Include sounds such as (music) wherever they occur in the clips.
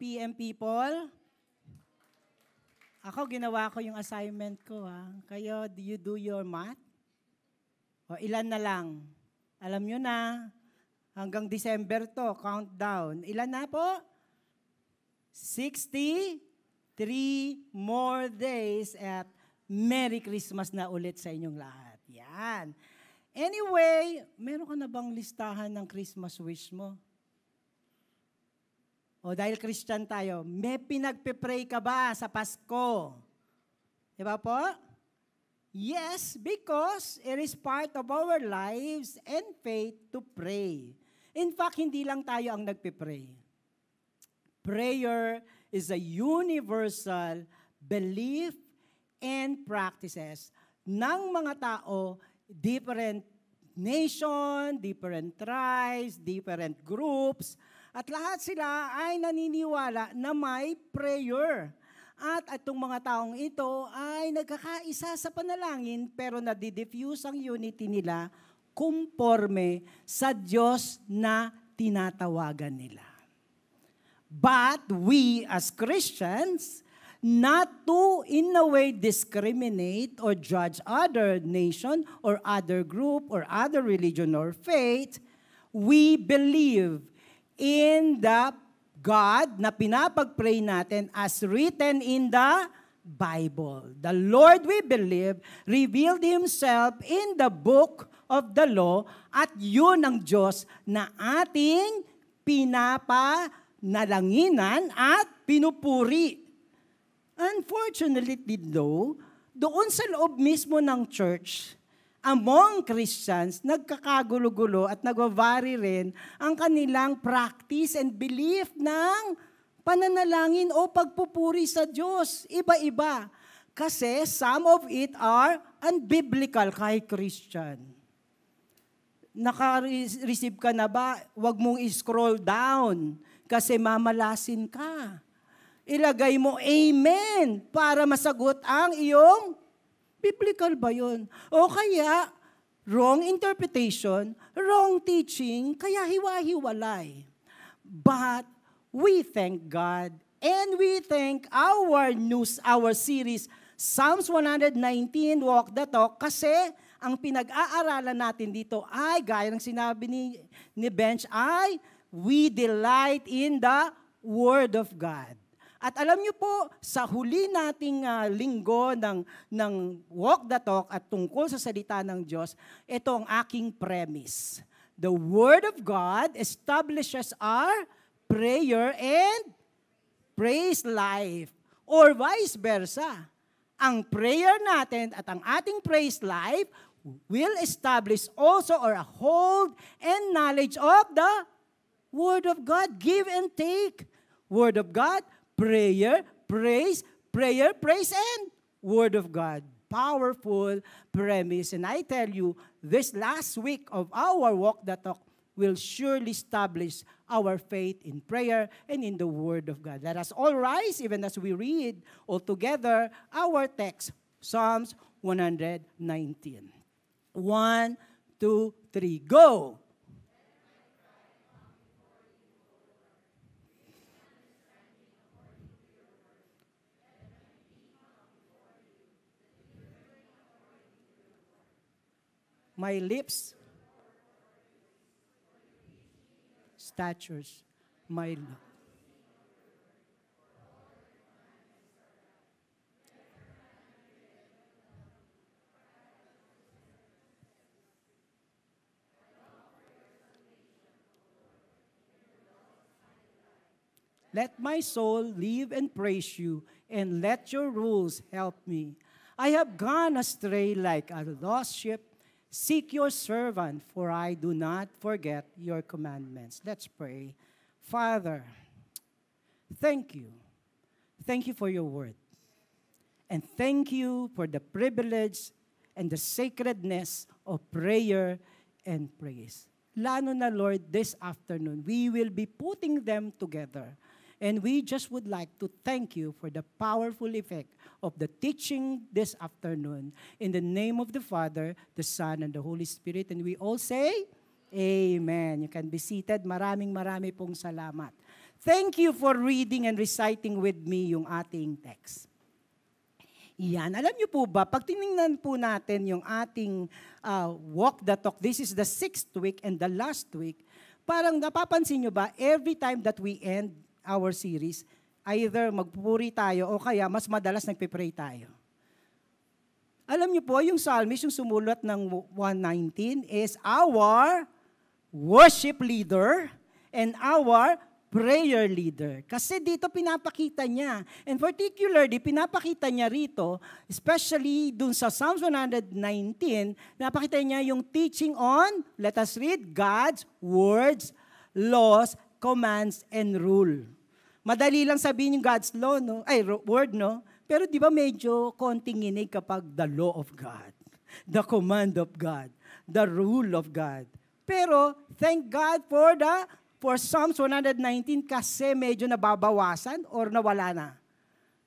4 p.m. people. Ako, ginawa ko yung assignment ko. Ha? Kayo, do you do your math? O ilan na lang? Alam nyo na, hanggang December to, countdown. Ilan na po? 63 more days at Merry Christmas na ulit sa inyong lahat. Yan. Anyway, meron ka na bang listahan ng Christmas wish mo? O dahil Christian tayo, may pinagpe-pray ka ba sa Pasko? Di ba po? Yes, because it is part of our lives and faith to pray. In fact, hindi lang tayo ang nagpe-pray. Prayer is a universal belief and practices ng mga tao, different nation, different tribes, different groups, at lahat sila ay naniniwala na may prayer. At itong mga taong ito ay nagkakaisa sa panalangin pero nadidiffuse ang unity nila kumporme sa Diyos na tinatawagan nila. But we as Christians, not to in a way discriminate or judge other nation or other group or other religion or faith, we believe in the God na pinapag-pray natin as written in the Bible. The Lord we believe revealed Himself in the book of the law at yun ang Diyos na ating pinapanalanginan at pinupuri. Unfortunately though, doon sa loob mismo ng church, among Christians, nagkakagulo-gulo at nagwavari rin ang kanilang practice and belief ng pananalangin o pagpupuri sa Diyos. Iba-iba. Kasi some of it are unbiblical kay Christian. Naka-receive ka na ba? Huwag mong i-scroll down kasi mamalasin ka. Ilagay mo amen para masagot ang iyong Biblical ba yun? O kaya, wrong interpretation, wrong teaching, kaya hiwa-hiwalay. But we thank God and we thank our news, our series, Psalms 119, Walk the Talk, kasi ang pinag-aaralan natin dito ay, gaya ng sinabi ni, ni Bench, ay we delight in the Word of God. At alam niyo po, sa huli nating uh, linggo ng, ng Walk the Talk at tungkol sa salita ng Diyos, ito ang aking premise. The Word of God establishes our prayer and praise life. Or vice versa. Ang prayer natin at ang ating praise life will establish also or hold and knowledge of the Word of God. Give and take. Word of God, prayer, praise, prayer, praise, and Word of God. Powerful premise. And I tell you, this last week of our Walk the Talk will surely establish our faith in prayer and in the Word of God. Let us all rise even as we read all together our text, Psalms 119. One, two, three, go! My lips, statures, my love. Let my soul live and praise you, and let your rules help me. I have gone astray like a lost sheep Seek your servant, for I do not forget your commandments. Let's pray. Father, thank you. Thank you for your word. And thank you for the privilege and the sacredness of prayer and praise. Lalo na, Lord, this afternoon, we will be putting them together And we just would like to thank you for the powerful effect of the teaching this afternoon. In the name of the Father, the Son, and the Holy Spirit. And we all say, Amen. You can be seated. Maraming marami pong salamat. Thank you for reading and reciting with me yung ating text. Yan. Alam niyo po ba, pag tinignan po natin yung ating uh, walk the talk, this is the sixth week and the last week, parang napapansin niyo ba, every time that we end our series, either magpupuri tayo o kaya mas madalas nagpe-pray tayo. Alam niyo po, yung psalmist, yung sumulat ng 119 is our worship leader and our prayer leader. Kasi dito pinapakita niya. And particularly, pinapakita niya rito, especially dun sa Psalms 119, napakita niya yung teaching on, let us read, God's words, laws, commands, and rule. Madali lang sabihin yung God's law, no? Ay, word, no? Pero di ba medyo konting inig kapag the law of God, the command of God, the rule of God. Pero thank God for the for Psalms 119 kasi medyo nababawasan or nawala na.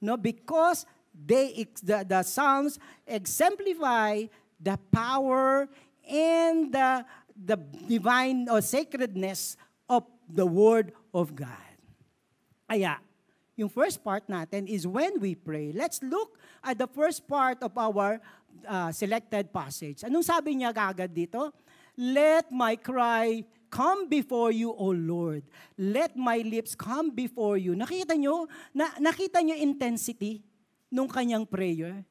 No, because they the, the Psalms exemplify the power and the the divine or sacredness the word of God. Aya, yung first part natin is when we pray. Let's look at the first part of our uh, selected passage. Anong sabi niya agad dito? Let my cry come before you, O Lord. Let my lips come before you. Nakita nyo? Na, nakita nyo intensity nung kanyang prayer?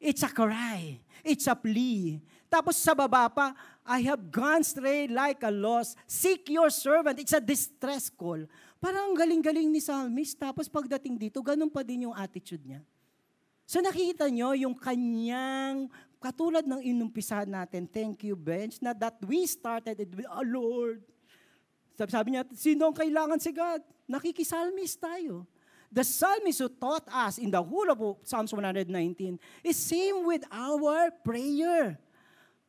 It's a cry. It's a plea. Tapos sa baba pa, I have gone stray like a lost. Seek your servant. It's a distress call. Parang galing-galing ni Psalmist. Tapos pagdating dito, ganun pa din yung attitude niya. So nakikita nyo yung kanyang, katulad ng inumpisahan natin, thank you, Bench, na that we started it with, oh Lord. Sabi, sabi niya, sino ang kailangan si God? Nakikisalmist tayo. The psalmist who taught us in the whole of Psalms 119 is same with our prayer.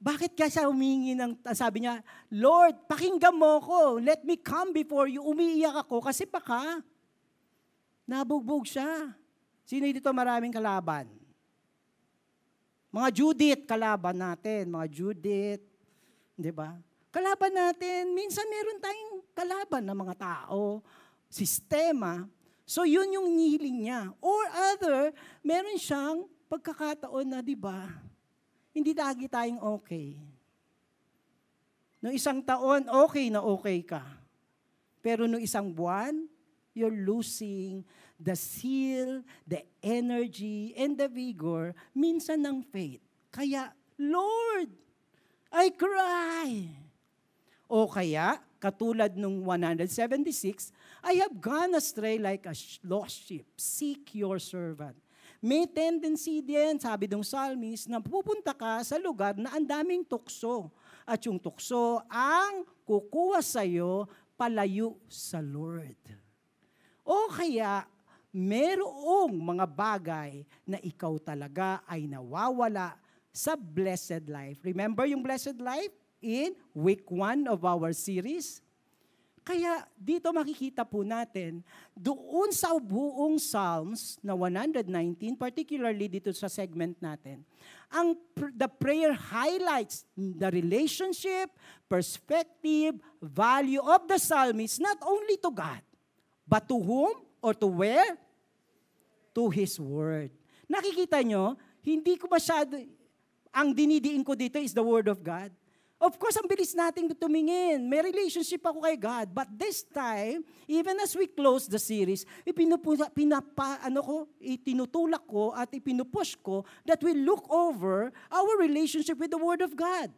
Bakit ka siya humingi ng, sabi niya, Lord, pakinggan mo ko. Let me come before you. Umiiyak ako kasi baka nabugbog siya. Sino dito maraming kalaban? Mga Judith, kalaban natin. Mga Judith, di ba? Kalaban natin, minsan meron tayong kalaban ng mga tao, sistema. So yun yung nihiling niya. Or other, meron siyang pagkakataon na, di ba, hindi lagi tayong okay. No isang taon, okay na okay ka. Pero no isang buwan, you're losing the zeal, the energy, and the vigor, minsan ng faith. Kaya, Lord, I cry. O kaya, katulad nung 176, I have gone astray like a lost sheep. Seek your servant. May tendency din, sabi ng psalmist, na pupunta ka sa lugar na ang daming tukso. At yung tukso ang kukuha sa iyo palayo sa Lord. O kaya, merong mga bagay na ikaw talaga ay nawawala sa blessed life. Remember yung blessed life in week one of our series? Kaya dito makikita po natin, doon sa buong Psalms na 119, particularly dito sa segment natin, ang the prayer highlights the relationship, perspective, value of the psalmist not only to God, but to whom or to where? To His Word. Nakikita nyo, hindi ko masyado, ang dinidiin ko dito is the Word of God. Of course, ang bilis nating tumingin. May relationship ako kay God. But this time, even as we close the series, ipinupusa, pinapa, ano ko, itinutulak ko at ipinupush ko that we look over our relationship with the Word of God.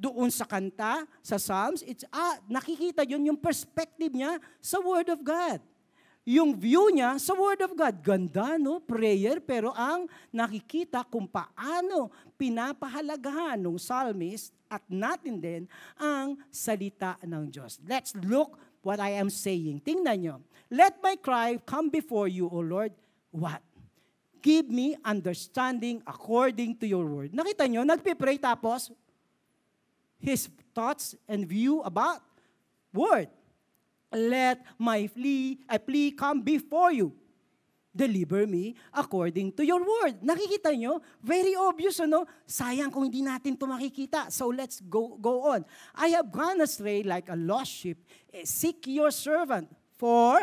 Doon sa kanta, sa Psalms, it's, ah, nakikita yun yung perspective niya sa Word of God yung view niya sa Word of God. Ganda, no? Prayer, pero ang nakikita kung paano pinapahalagahan ng psalmist at natin din ang salita ng Diyos. Let's look what I am saying. Tingnan nyo. Let my cry come before you, O Lord. What? Give me understanding according to your word. Nakita nyo, nagpipray tapos his thoughts and view about word let my plea, I plea come before you. Deliver me according to your word. Nakikita nyo? Very obvious, ano? Sayang kung hindi natin ito makikita. So let's go, go on. I have gone astray like a lost sheep. Eh, seek your servant, for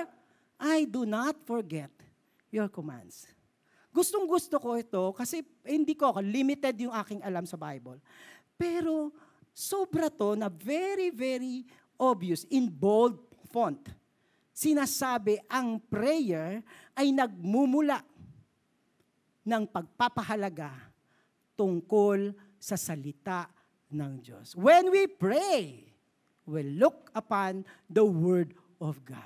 I do not forget your commands. Gustong gusto ko ito kasi hindi ko limited yung aking alam sa Bible. Pero sobra to na very, very obvious in bold font. Sinasabi ang prayer ay nagmumula ng pagpapahalaga tungkol sa salita ng Diyos. When we pray, we look upon the Word of God.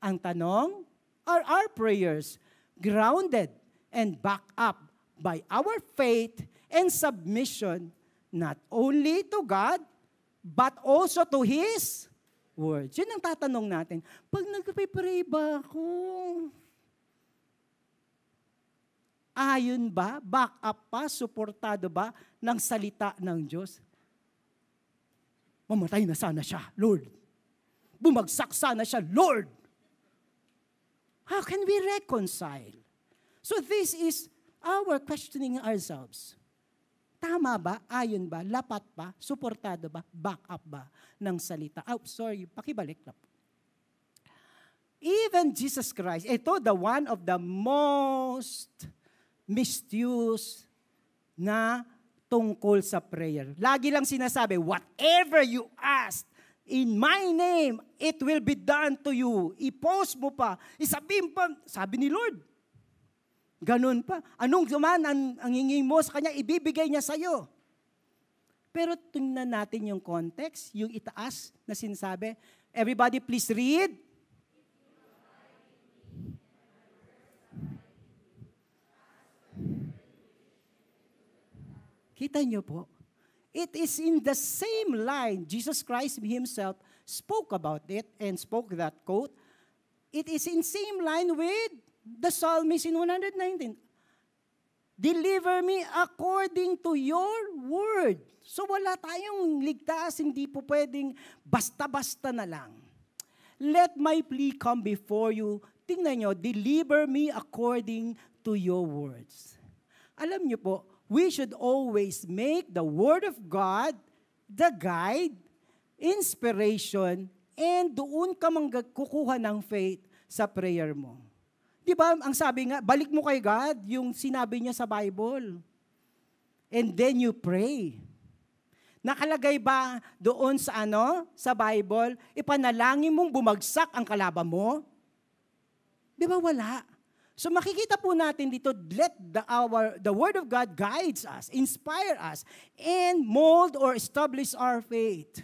Ang tanong, are our prayers grounded and backed up by our faith and submission not only to God, but also to His words. Yun ang tatanong natin. Pag nagpipray ba ako, ayon ba, back up pa, suportado ba ng salita ng Diyos? Mamatay na sana siya, Lord. Bumagsak sana siya, Lord. How can we reconcile? So this is our questioning ourselves. Tama ba? Ayon ba? Lapat ba? Suportado ba? Back up ba ng salita? Oh, sorry, pakibalik na po. Even Jesus Christ, ito the one of the most mysterious na tungkol sa prayer. Lagi lang sinasabi, whatever you ask in my name, it will be done to you. I-post mo pa. Isabihin pa, sabi ni Lord. Ganun pa. Anong duman ang, ang hinging mo sa Kanya, ibibigay niya sa'yo. Pero tingnan natin yung context, yung itaas na sinasabi. Everybody please read. Kita niyo po, It is in the same line Jesus Christ himself spoke about it and spoke that quote. It is in same line with the psalmist in 119. Deliver me according to your word. So wala tayong ligtas, hindi po pwedeng basta-basta na lang. Let my plea come before you. Tingnan nyo, deliver me according to your words. Alam nyo po, we should always make the Word of God the guide, inspiration, and doon ka kukuha ng faith sa prayer mo. Di ba, ang sabi nga, balik mo kay God, yung sinabi niya sa Bible. And then you pray. Nakalagay ba doon sa ano, sa Bible, ipanalangin mong bumagsak ang kalaban mo? Di ba wala? So makikita po natin dito, let the, our, the Word of God guides us, inspire us, and mold or establish our faith.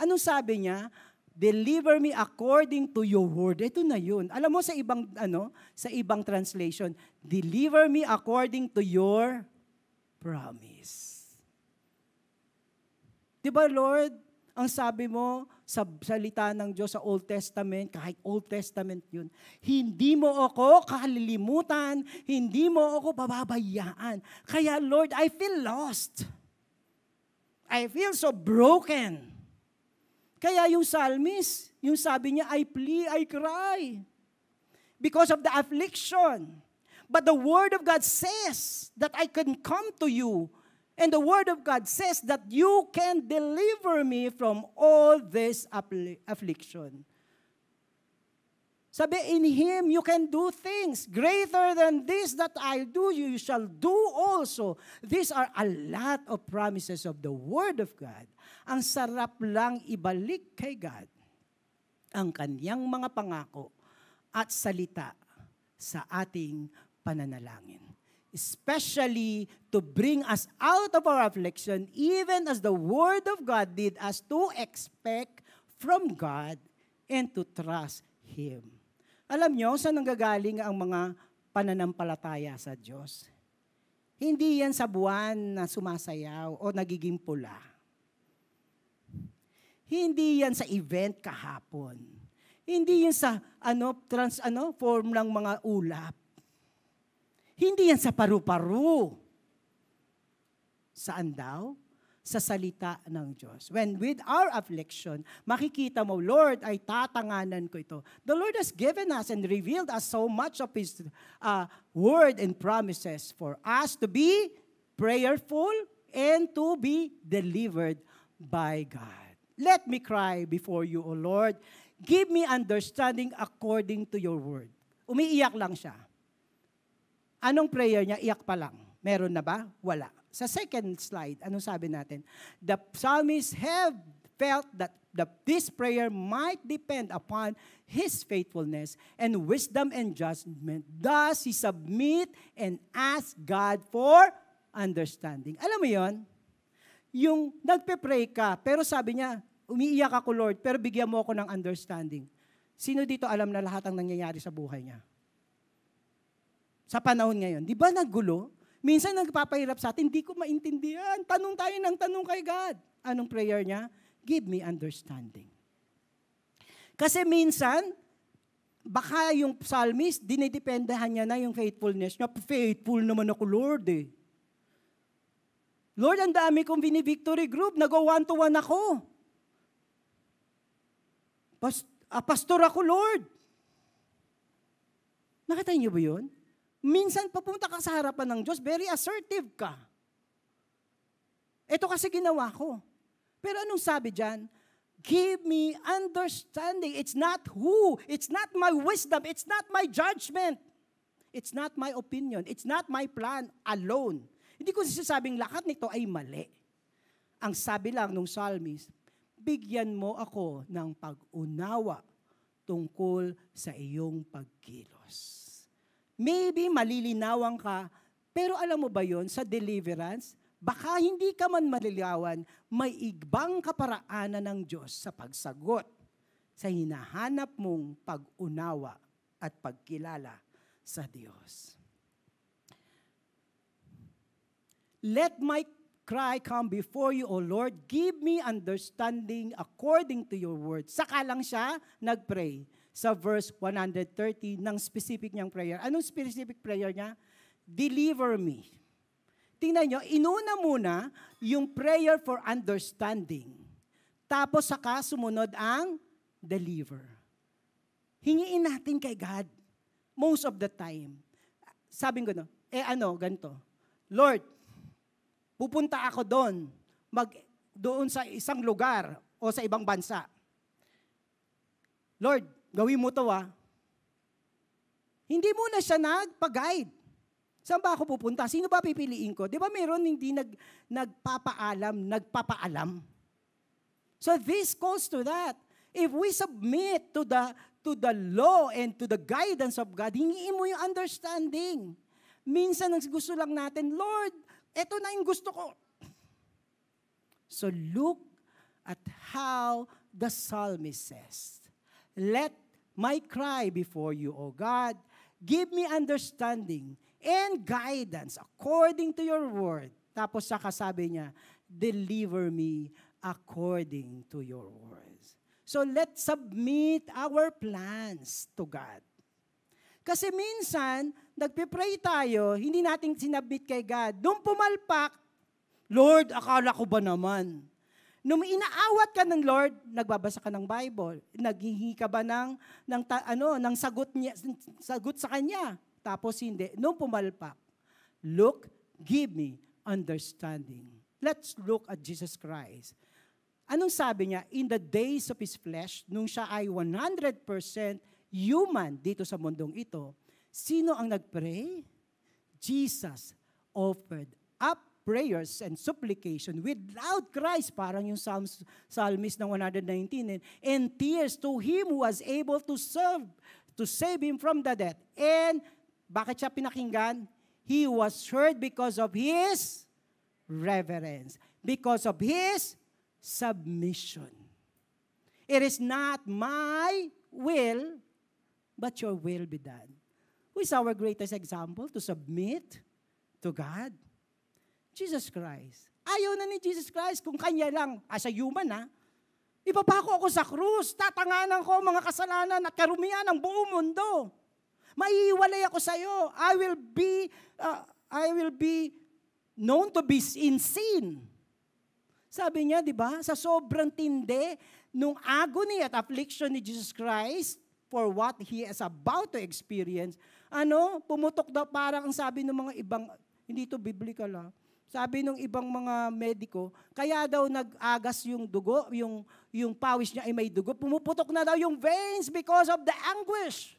Anong sabi niya? Deliver me according to your word. Ito na yun. Alam mo sa ibang ano, sa ibang translation, deliver me according to your promise. 'Di ba Lord? Ang sabi mo sa salita ng Diyos sa Old Testament, kahit Old Testament yun, hindi mo ako kalilimutan, hindi mo ako pababayaan. Kaya Lord, I feel lost. I feel so broken. Kaya yung psalmist, yung sabi niya, I plea, I cry. Because of the affliction. But the word of God says that I can come to you And the Word of God says that you can deliver me from all this affliction. Sabi, in Him you can do things greater than this that I do, you shall do also. These are a lot of promises of the Word of God. Ang sarap lang ibalik kay God ang kanyang mga pangako at salita sa ating pananalangin especially to bring us out of our affliction, even as the Word of God did us to expect from God and to trust Him. Alam nyo, saan nanggagaling ang mga pananampalataya sa Diyos? Hindi yan sa buwan na sumasayaw o nagiging pula. Hindi yan sa event kahapon. Hindi yan sa ano trans ano form ng mga ulap. Hindi yan sa paru-paru. Saan daw? Sa salita ng Diyos. When with our affliction, makikita mo, Lord, ay tatanganan ko ito. The Lord has given us and revealed us so much of His uh, word and promises for us to be prayerful and to be delivered by God. Let me cry before you, O Lord. Give me understanding according to your word. Umiiyak lang siya. Anong prayer niya? Iyak pa lang. Meron na ba? Wala. Sa second slide, anong sabi natin? The psalmists have felt that the, this prayer might depend upon his faithfulness and wisdom and judgment. Thus, he submit and ask God for understanding. Alam mo yon? Yung nagpe-pray ka, pero sabi niya, umiiyak ako Lord, pero bigyan mo ako ng understanding. Sino dito alam na lahat ang nangyayari sa buhay niya? Sa panahon ngayon. Di ba naggulo? Minsan nagpapahirap sa atin, hindi ko maintindihan. Tanong tayo ng tanong kay God. Anong prayer niya? Give me understanding. Kasi minsan, baka yung psalmist, dinidependahan niya na yung faithfulness niya. Faithful naman ako, Lord eh. Lord, ang dami kong bini-victory group. Nag-one to one ako. Pas, ah, pastor ako, Lord. Nakita niyo ba yun? Minsan papunta ka sa harapan ng Diyos, very assertive ka. Ito kasi ginawa ko. Pero anong sabi dyan? Give me understanding. It's not who. It's not my wisdom. It's not my judgment. It's not my opinion. It's not my plan alone. Hindi ko sasabing lahat nito ay mali. Ang sabi lang nung psalmist, bigyan mo ako ng pag-unawa tungkol sa iyong pagkilos. Maybe malilinawan ka, pero alam mo ba yon sa deliverance, baka hindi ka man maliligawan, may ibang kaparaanan ng Diyos sa pagsagot sa hinahanap mong pag-unawa at pagkilala sa Diyos. Let my cry come before you, O Lord. Give me understanding according to your word. Saka lang siya nagpray sa verse 130 ng specific niyang prayer. Anong specific prayer niya? Deliver me. Tingnan nyo, inuna muna yung prayer for understanding. Tapos saka sumunod ang deliver. Hingiin natin kay God most of the time. Sabi ko no, eh ano, ganito. Lord, pupunta ako doon, mag, doon sa isang lugar o sa ibang bansa. Lord, gawin mo to ah. Hindi muna siya nagpa-guide. Saan ba ako pupunta? Sino ba pipiliin ko? Di ba meron hindi nag, nagpapaalam, nagpapaalam? So this calls to that. If we submit to the to the law and to the guidance of God, hingiin mo yung understanding. Minsan ang gusto lang natin, Lord, ito na yung gusto ko. So look at how the psalmist says, Let my cry before you, O God, give me understanding and guidance according to your word. Tapos sa kasabi niya, deliver me according to your words. So let's submit our plans to God. Kasi minsan, nagpe-pray tayo, hindi natin sinabit kay God. Doon pumalpak, Lord, akala ko ba naman? Nung inaawat ka ng Lord, nagbabasa ka ng Bible, naghihingi ka ba ng, ng, ta, ano, ng sagot, niya, sagot sa Kanya? Tapos hindi. Nung pumalpak, look, give me understanding. Let's look at Jesus Christ. Anong sabi niya? In the days of His flesh, nung siya ay 100% human dito sa mundong ito, sino ang nagpray? Jesus offered up prayers and supplication with loud cries, parang yung Psalms, Psalmist ng 119, and, and tears to Him who was able to serve, to save Him from the death. And bakit siya pinakinggan? He was heard because of His reverence, because of His submission. It is not my will, but your will be done. Who is our greatest example to submit to God? Jesus Christ. Ayaw na ni Jesus Christ kung kanya lang, as a human ha, ipapako ako sa krus, tatanganan ko mga kasalanan at karumihan ng buong mundo. Maiiwalay ako sa iyo. I will be, uh, I will be known to be in sin. Sabi niya, di ba, sa sobrang tindi nung agony at affliction ni Jesus Christ, for what he is about to experience, ano, pumutok daw parang ang sabi ng mga ibang, hindi to biblical ah, sabi ng ibang mga mediko, kaya daw nag-agas yung dugo, yung, yung pawis niya ay may dugo, pumuputok na daw yung veins because of the anguish.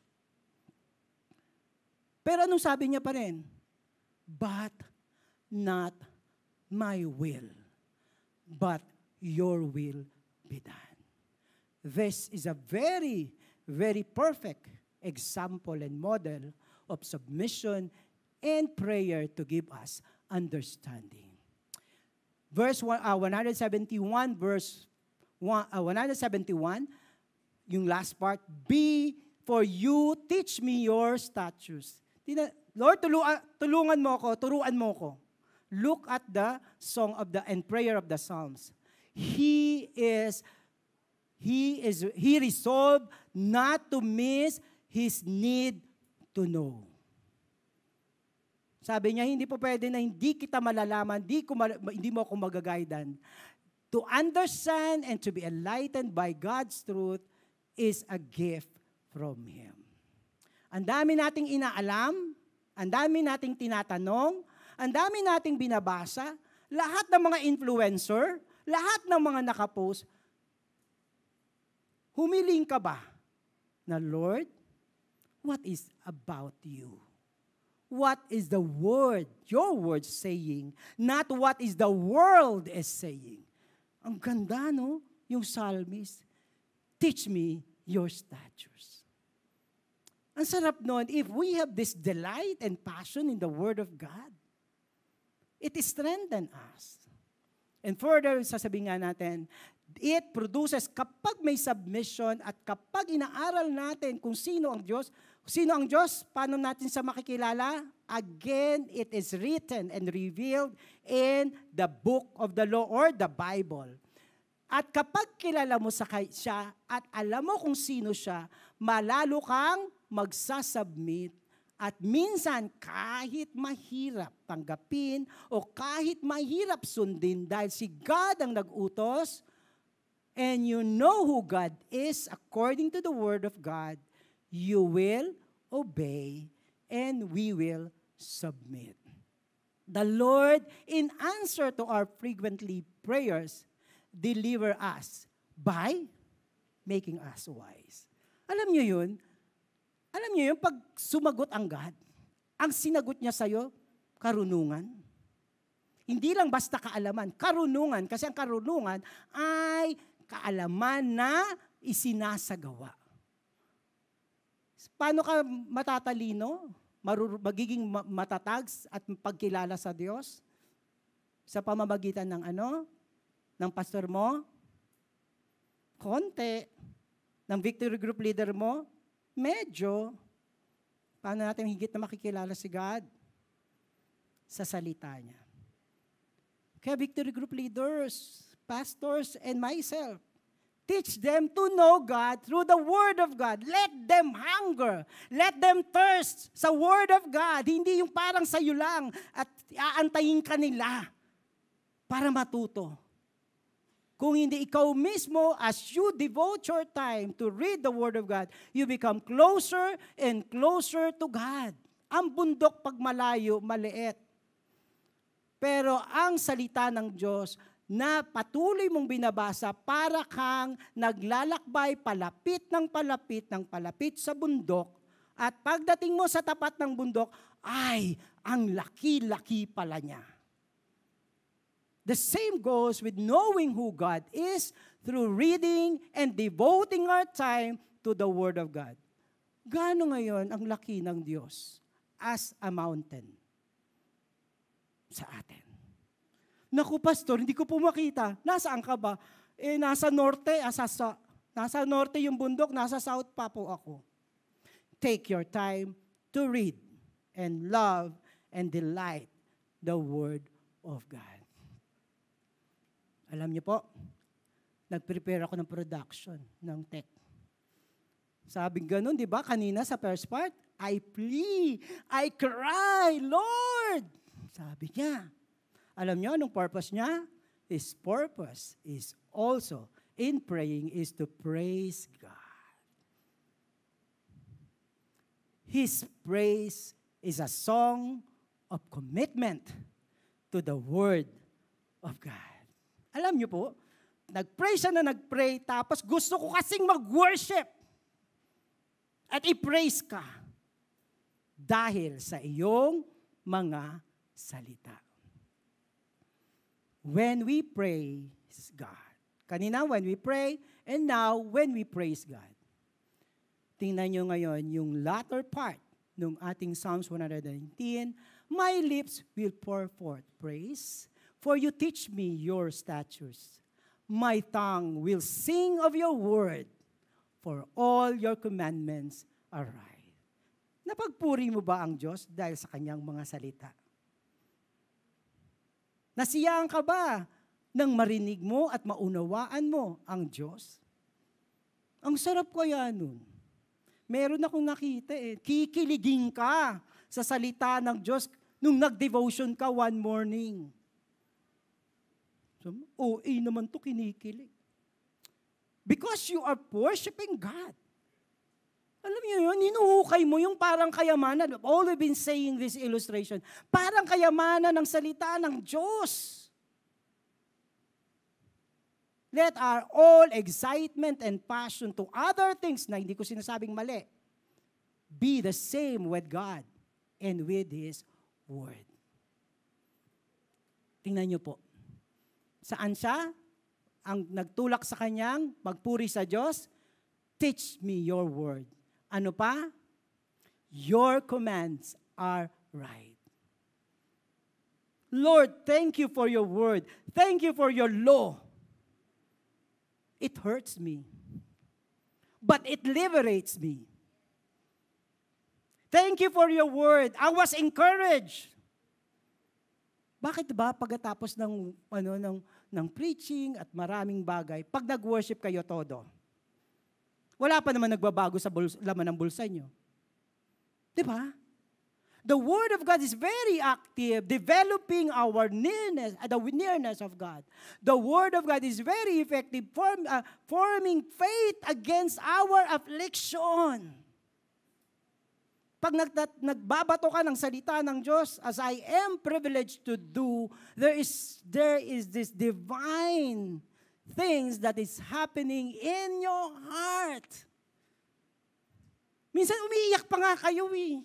Pero anong sabi niya pa rin? But not my will, but your will be done. This is a very, very perfect example and model of submission and prayer to give us understanding. Verse uh, 171, verse one- uh, 171, yung last part, Be for you, teach me your statutes. Tina, Lord, tulungan, tulungan mo ko, turuan mo ko. Look at the song of the and prayer of the Psalms. He is he is he resolved not to miss his need to know. Sabi niya, hindi po pwede na hindi kita malalaman, hindi, ko mal- hindi mo ako magagaidan. To understand and to be enlightened by God's truth is a gift from Him. Ang dami nating inaalam, ang dami nating tinatanong, ang dami nating binabasa, lahat ng mga influencer, lahat ng mga nakapost, humiling ka ba na, Lord, what is about you? What is the word, your word saying, not what is the world is saying. Ang ganda, no? Yung psalmist, teach me your statutes. Ang sarap nun, if we have this delight and passion in the Word of God, it strengthens us. And further, sasabihin nga natin, it produces, kapag may submission at kapag inaaral natin kung sino ang Diyos, sino ang Diyos, paano natin sa makikilala? Again, it is written and revealed in the book of the law or the Bible. At kapag kilala mo sa kay- siya at alam mo kung sino siya, malalo kang magsasubmit at minsan kahit mahirap tanggapin o kahit mahirap sundin dahil si God ang nag-utos and you know who God is according to the word of God, you will obey and we will submit. The Lord, in answer to our frequently prayers, deliver us by making us wise. Alam niyo yun? Alam niyo yun, pag sumagot ang God, ang sinagot niya sa'yo, karunungan. Hindi lang basta kaalaman, karunungan. Kasi ang karunungan ay kaalaman na isinasagawa. Paano ka matatalino? Marur- magiging ma- matatag at pagkilala sa Diyos? Sa pamamagitan ng ano? Ng pastor mo? Konti. Ng victory group leader mo? Medyo. Paano natin higit na makikilala si God? Sa salita niya. Kaya victory group leaders, pastors, and myself, teach them to know God through the Word of God. Let them hunger. Let them thirst sa Word of God. Hindi yung parang sa'yo lang at aantayin ka nila para matuto. Kung hindi ikaw mismo, as you devote your time to read the Word of God, you become closer and closer to God. Ang bundok pag malayo, maliit. Pero ang salita ng Diyos na patuloy mong binabasa para kang naglalakbay palapit ng palapit ng palapit sa bundok at pagdating mo sa tapat ng bundok, ay, ang laki-laki pala niya. The same goes with knowing who God is through reading and devoting our time to the Word of God. Gaano ngayon ang laki ng Diyos as a mountain sa atin? Naku, pastor, hindi ko po makita. Nasaan ka ba? Eh, nasa norte, asa sa, nasa norte yung bundok, nasa south pa po ako. Take your time to read and love and delight the Word of God. Alam niyo po, nag-prepare ako ng production ng tech. Sabi ganun, di ba, kanina sa first part, I plea, I cry, Lord! Sabi niya. Alam niyo anong purpose niya? His purpose is also in praying is to praise God. His praise is a song of commitment to the Word of God. Alam niyo po, nag-pray siya na nag-pray, tapos gusto ko kasing mag-worship. At i-praise ka. Dahil sa iyong mga salita. When we praise God. Kanina, when we pray, and now, when we praise God. Tingnan nyo ngayon yung latter part ng ating Psalms 119. My lips will pour forth praise, for you teach me your statutes. My tongue will sing of your word, for all your commandments are right. Napagpuri mo ba ang Diyos dahil sa kanyang mga salita? Nasiyaan ka ba nang marinig mo at maunawaan mo ang Diyos? Ang sarap kaya nun. Meron akong nakita eh. Kikiligin ka sa salita ng Diyos nung nag-devotion ka one morning. So, OA naman to kinikilig. Because you are worshiping God. Alam niyo yun, hinuhukay mo yung parang kayamanan. I've always been saying this illustration. Parang kayamanan ng salita ng Diyos. Let our all excitement and passion to other things na hindi ko sinasabing mali, be the same with God and with His Word. Tingnan niyo po. Saan siya? Ang nagtulak sa kanyang magpuri sa Diyos, teach me your word. Ano pa? Your commands are right. Lord, thank you for your word. Thank you for your law. It hurts me. But it liberates me. Thank you for your word. I was encouraged. Bakit ba pagkatapos ng ano ng ng preaching at maraming bagay, pag nag-worship kayo todo, wala pa naman nagbabago sa buls- laman ng bulsa nyo. Di ba? The Word of God is very active, developing our nearness, uh, the nearness of God. The Word of God is very effective, form, uh, forming faith against our affliction. Pag nag, nagbabato ka ng salita ng Diyos, as I am privileged to do, there is, there is this divine things that is happening in your heart. Minsan umiiyak pa nga kayo eh.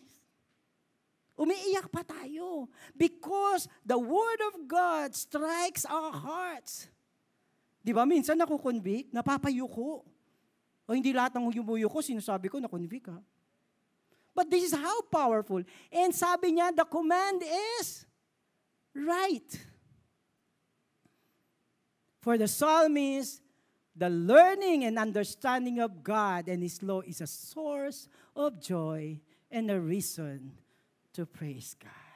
Umiiyak pa tayo. Because the Word of God strikes our hearts. Di ba? Minsan nakukonvict, napapayuko. O hindi lahat ng yumuyuko, sinasabi ko, nakonvict ha. But this is how powerful. And sabi niya, the command is right. For the psalmist, the learning and understanding of God and His law is a source of joy and a reason to praise God.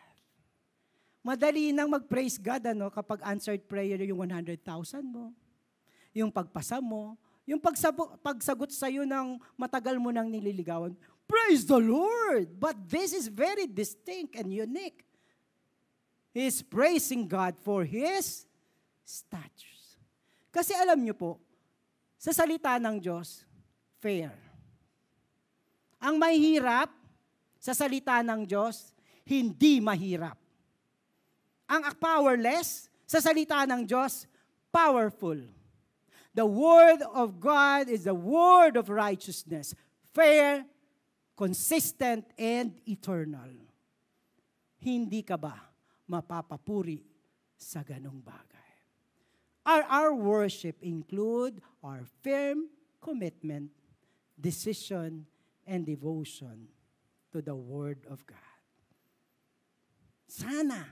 Madali nang mag-praise God ano, kapag answered prayer yung 100,000 mo, yung pagpasa mo, yung pagsabo, pagsagot sa iyo ng matagal mo nang nililigawan, praise the Lord! But this is very distinct and unique. He's praising God for His statutes. Kasi alam niyo po, sa salita ng Diyos, fair. Ang mahirap sa salita ng Diyos, hindi mahirap. Ang powerless, sa salita ng Diyos, powerful. The Word of God is the Word of righteousness, fair, consistent, and eternal. Hindi ka ba mapapapuri sa ganong bagay? Our, our worship include our firm commitment, decision, and devotion to the Word of God. Sana,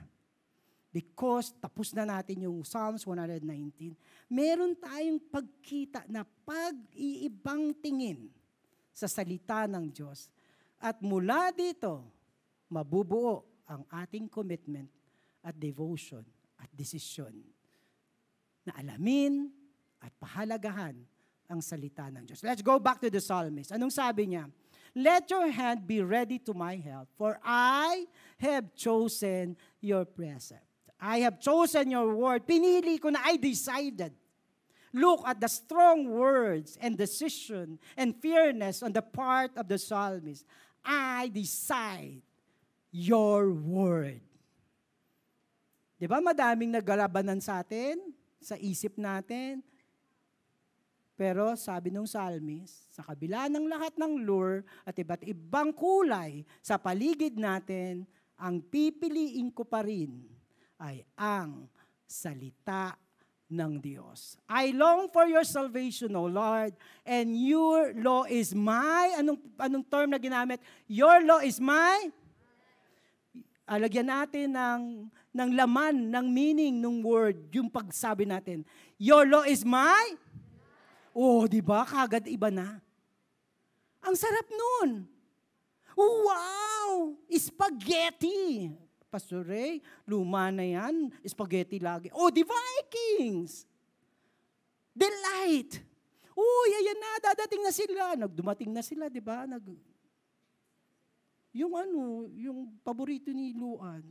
because tapos na natin yung Psalms 119, meron tayong pagkita na pag-iibang tingin sa salita ng Diyos. At mula dito, mabubuo ang ating commitment at devotion at desisyon na alamin at pahalagahan ang salita ng Diyos. Let's go back to the psalmist. Anong sabi niya? Let your hand be ready to my help, for I have chosen your precept. I have chosen your word. Pinili ko na I decided. Look at the strong words and decision and fairness on the part of the psalmist. I decide your word. Di ba madaming naglalabanan sa atin, sa isip natin? Pero sabi ng psalmist, sa kabila ng lahat ng lure at iba't ibang kulay sa paligid natin, ang pipiliin ko pa rin ay ang salita ng Diyos. I long for your salvation, O Lord, and your law is my, anong, anong term na ginamit? Your law is my, alagyan natin ng, ng laman, ng meaning ng word, yung pagsabi natin. Your law is my, oh, di ba? Kagad iba na. Ang sarap nun. Wow! Spaghetti! Pastor Ray, luma na yan, spaghetti lagi. Oh, the Vikings! Delight! Uy, ayan na, dadating na sila. Nagdumating na sila, di ba? Nag, yung ano, yung paborito ni Luan.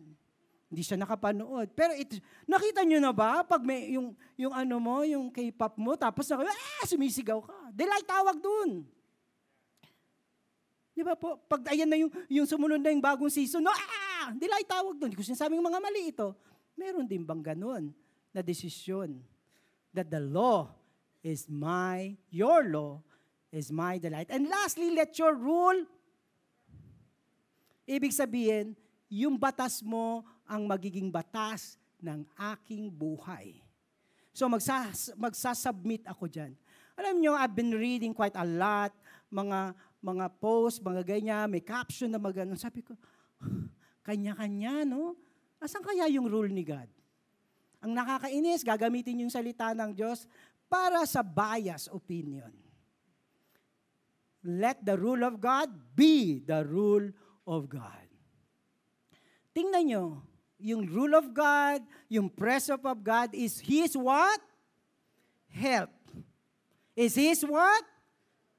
Hindi siya nakapanood. Pero it, nakita nyo na ba, pag may, yung, yung ano mo, yung K-pop mo, tapos na, ah, sumisigaw ka. Delight tawag dun. Di ba po? Pag ayan na yung, yung sumunod na yung bagong season, no, ah, delight tawag dun. Kung sinasabing mga mali ito, meron din bang ganun na desisyon that the law is my, your law is my delight. And lastly, let your rule, ibig sabihin, yung batas mo ang magiging batas ng aking buhay. So magsas, magsasubmit ako dyan. Alam nyo, I've been reading quite a lot, mga mga post, mga ganyan, may caption na magano. Sabi ko, (sighs) kanya-kanya, no? Asan kaya yung rule ni God? Ang nakakainis, gagamitin yung salita ng Diyos para sa bias opinion. Let the rule of God be the rule of God. Tingnan nyo, yung rule of God, yung presence of God is His what? Help. Is His what?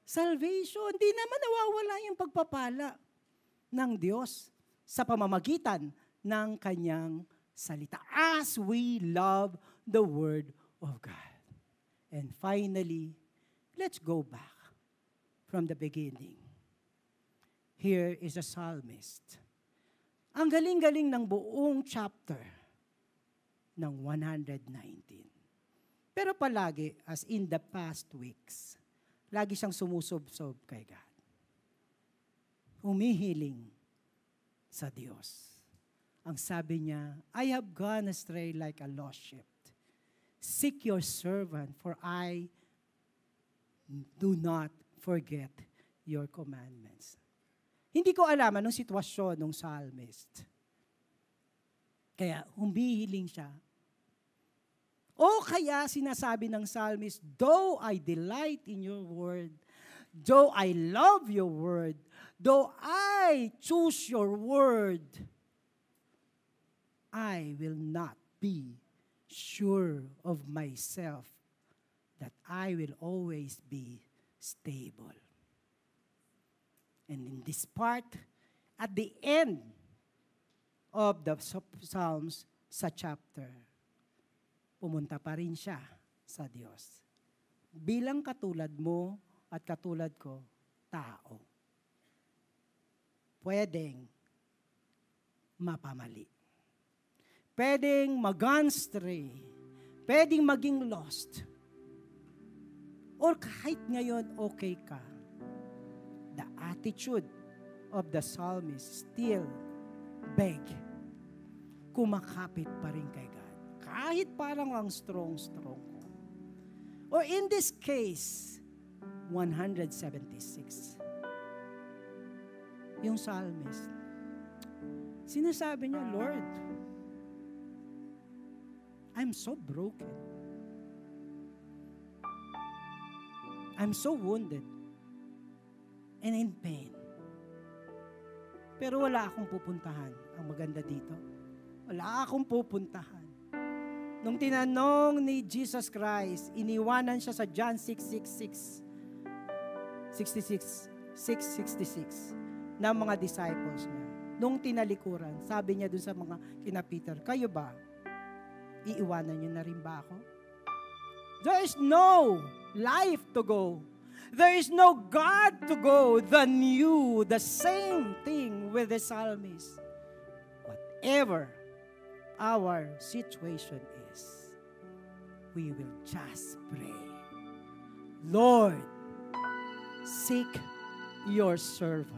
Salvation. Hindi naman nawawala yung pagpapala ng Diyos sa pamamagitan ng kanyang salita. As we love the Word of God. And finally, let's go back from the beginning. Here is a psalmist. Ang galing-galing ng buong chapter ng 119. Pero palagi, as in the past weeks, lagi siyang sumusob-sob kay God. Humihiling sa Diyos. Ang sabi niya, I have gone astray like a lost sheep. Seek your servant, for I do not forget your commandments. Hindi ko alam anong sitwasyon ng psalmist. Kaya humihiling siya. O kaya sinasabi ng psalmist, Though I delight in your word, though I love your word, though I choose your word, I will not be sure of myself that I will always be stable. And in this part, at the end of the Psalms sa chapter, pumunta pa rin siya sa Diyos. Bilang katulad mo at katulad ko, tao. Pwedeng mapamali. Pwedeng mag-unstray. Pwedeng maging lost. Or kahit ngayon okay ka, attitude of the psalmist still beg, kumakapit pa rin kay God. Kahit parang ang strong-strong. Or in this case, 176. Yung psalmist, sinasabi niya, Lord, I'm so broken. I'm so wounded and in pain. Pero wala akong pupuntahan. Ang maganda dito. Wala akong pupuntahan. Nung tinanong ni Jesus Christ, iniwanan siya sa John 666, 66, 666 ng mga disciples niya. Nung tinalikuran, sabi niya dun sa mga kina Peter, kayo ba? Iiwanan niyo na rin ba ako? There is no life to go There is no God to go than you. The same thing with the psalmist. Whatever our situation is, we will just pray. Lord, seek your servant.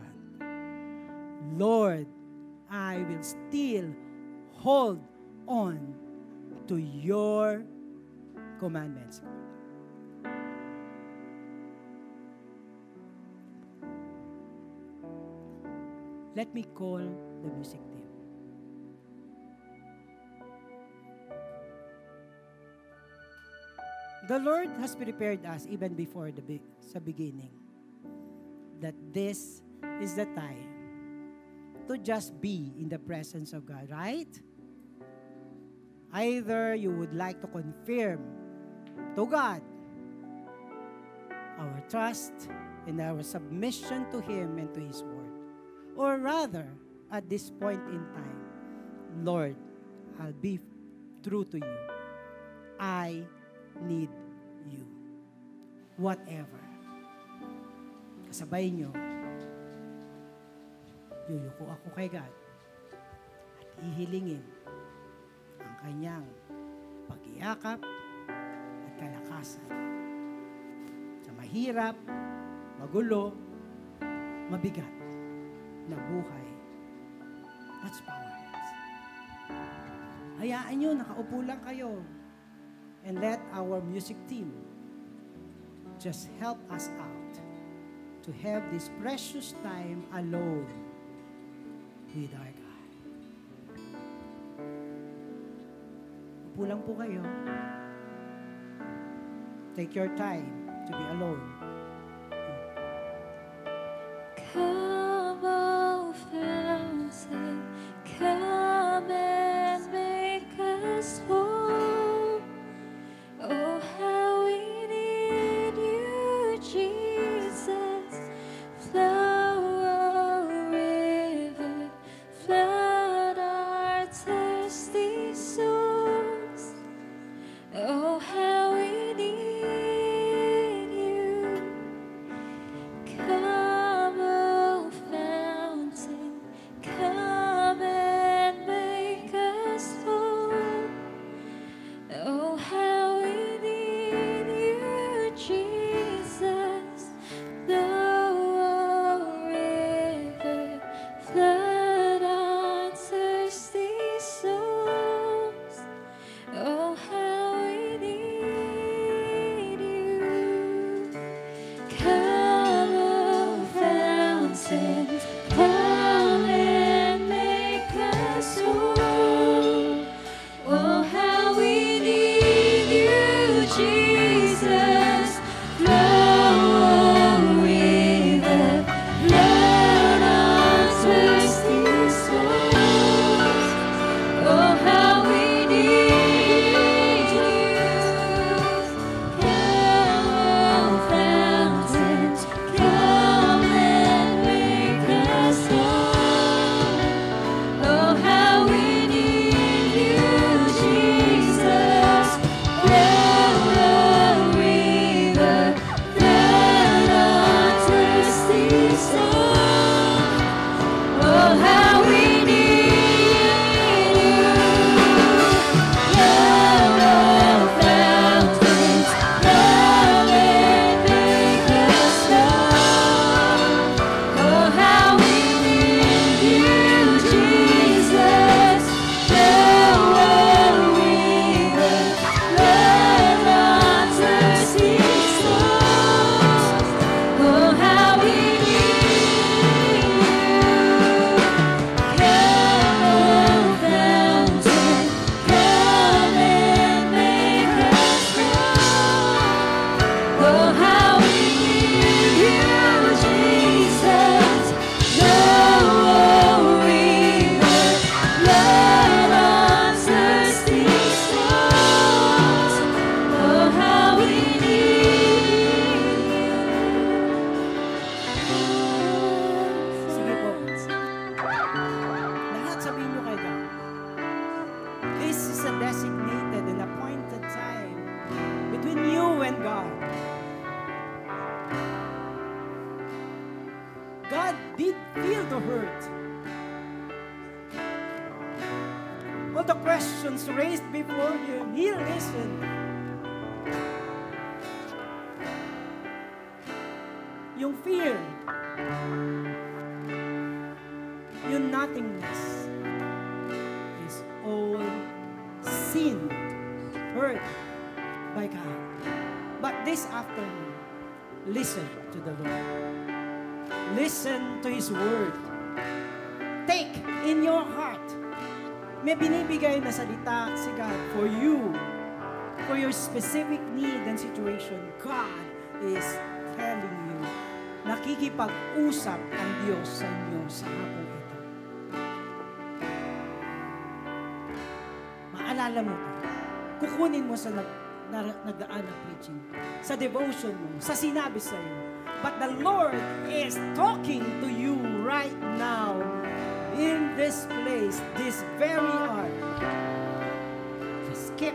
Lord, I will still hold on to your commandments. Let me call the music team. The Lord has prepared us even before the sa beginning that this is the time to just be in the presence of God, right? Either you would like to confirm to God our trust and our submission to Him and to His Word. Or rather, at this point in time, Lord, I'll be true to you. I need you. Whatever. Kasabay nyo, yuyuko ako kay God at ihilingin ang kanyang pag-iakap at kalakasan. Sa mahirap, magulo, mabigat na buhay. That's power. Hayaan nyo, nakaupo lang kayo. And let our music team just help us out to have this precious time alone with our God. Upo lang po kayo. Take your time to be alone. Listen to His Word. Take in your heart. May binibigay na salita si God for you. For your specific need and situation, God is telling you, nakikipag-usap ang Diyos sa inyo sa hapong ito. Maalala mo to. Kukunin mo sa nag, na, nagdaan na preaching, sa devotion mo, sa sinabi sa iyo. But the Lord is talking to you right now in this place, this very hour. Just keep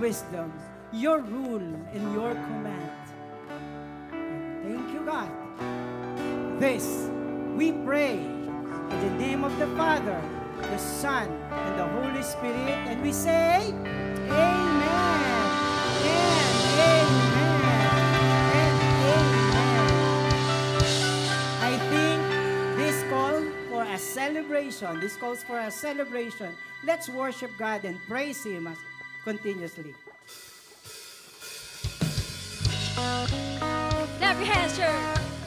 wisdom, your rule, and your command. Thank you, God. This we pray in the name of the Father, the Son, and the Holy Spirit, and we say, Amen. And amen. And amen. I think this call for a celebration. This calls for a celebration. Let's worship God and praise Him continuously. Clap your hands, church.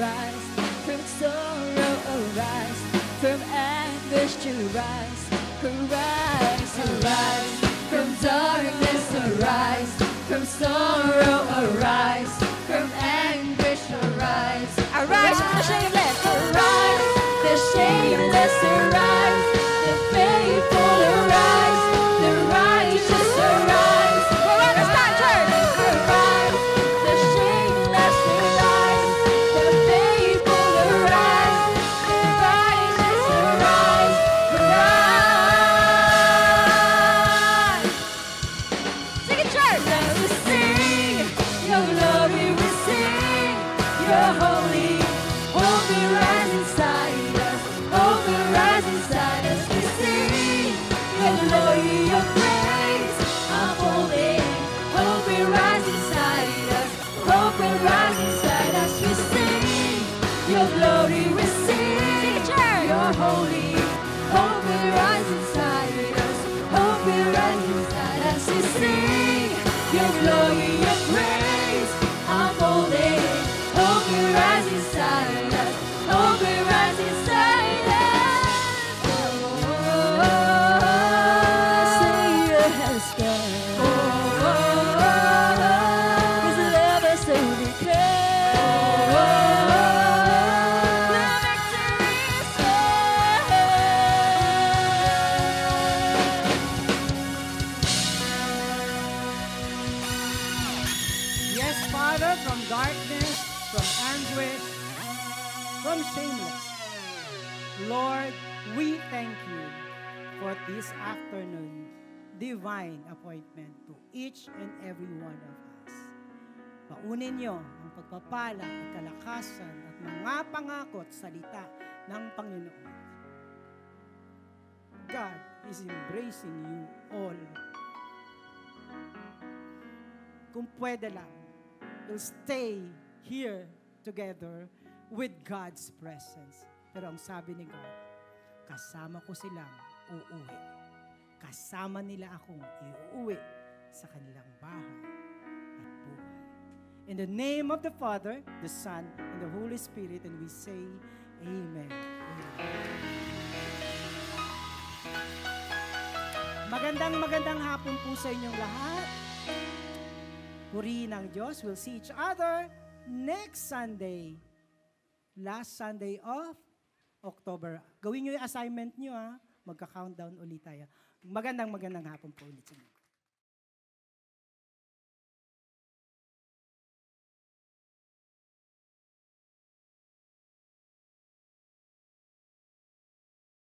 Arise from sorrow, arise from anguish to rise. Arise, arise from darkness, arise from sorrow, arise each and every one of us. Paunin niyo ang pagpapala at kalakasan at mga pangako at salita ng Panginoon. God is embracing you all. Kung pwede lang, we'll stay here together with God's presence. Pero ang sabi ni God, kasama ko silang uuwi. Kasama nila akong iuwi sa kanilang bahay at buhay. In the name of the Father, the Son, and the Holy Spirit, and we say, Amen. Magandang magandang hapon po sa inyong lahat. Purihin ang Diyos. We'll see each other next Sunday. Last Sunday of October. Gawin nyo yung assignment nyo ha. Magka-countdown ulit tayo. Magandang magandang hapon po ulit sa inyo.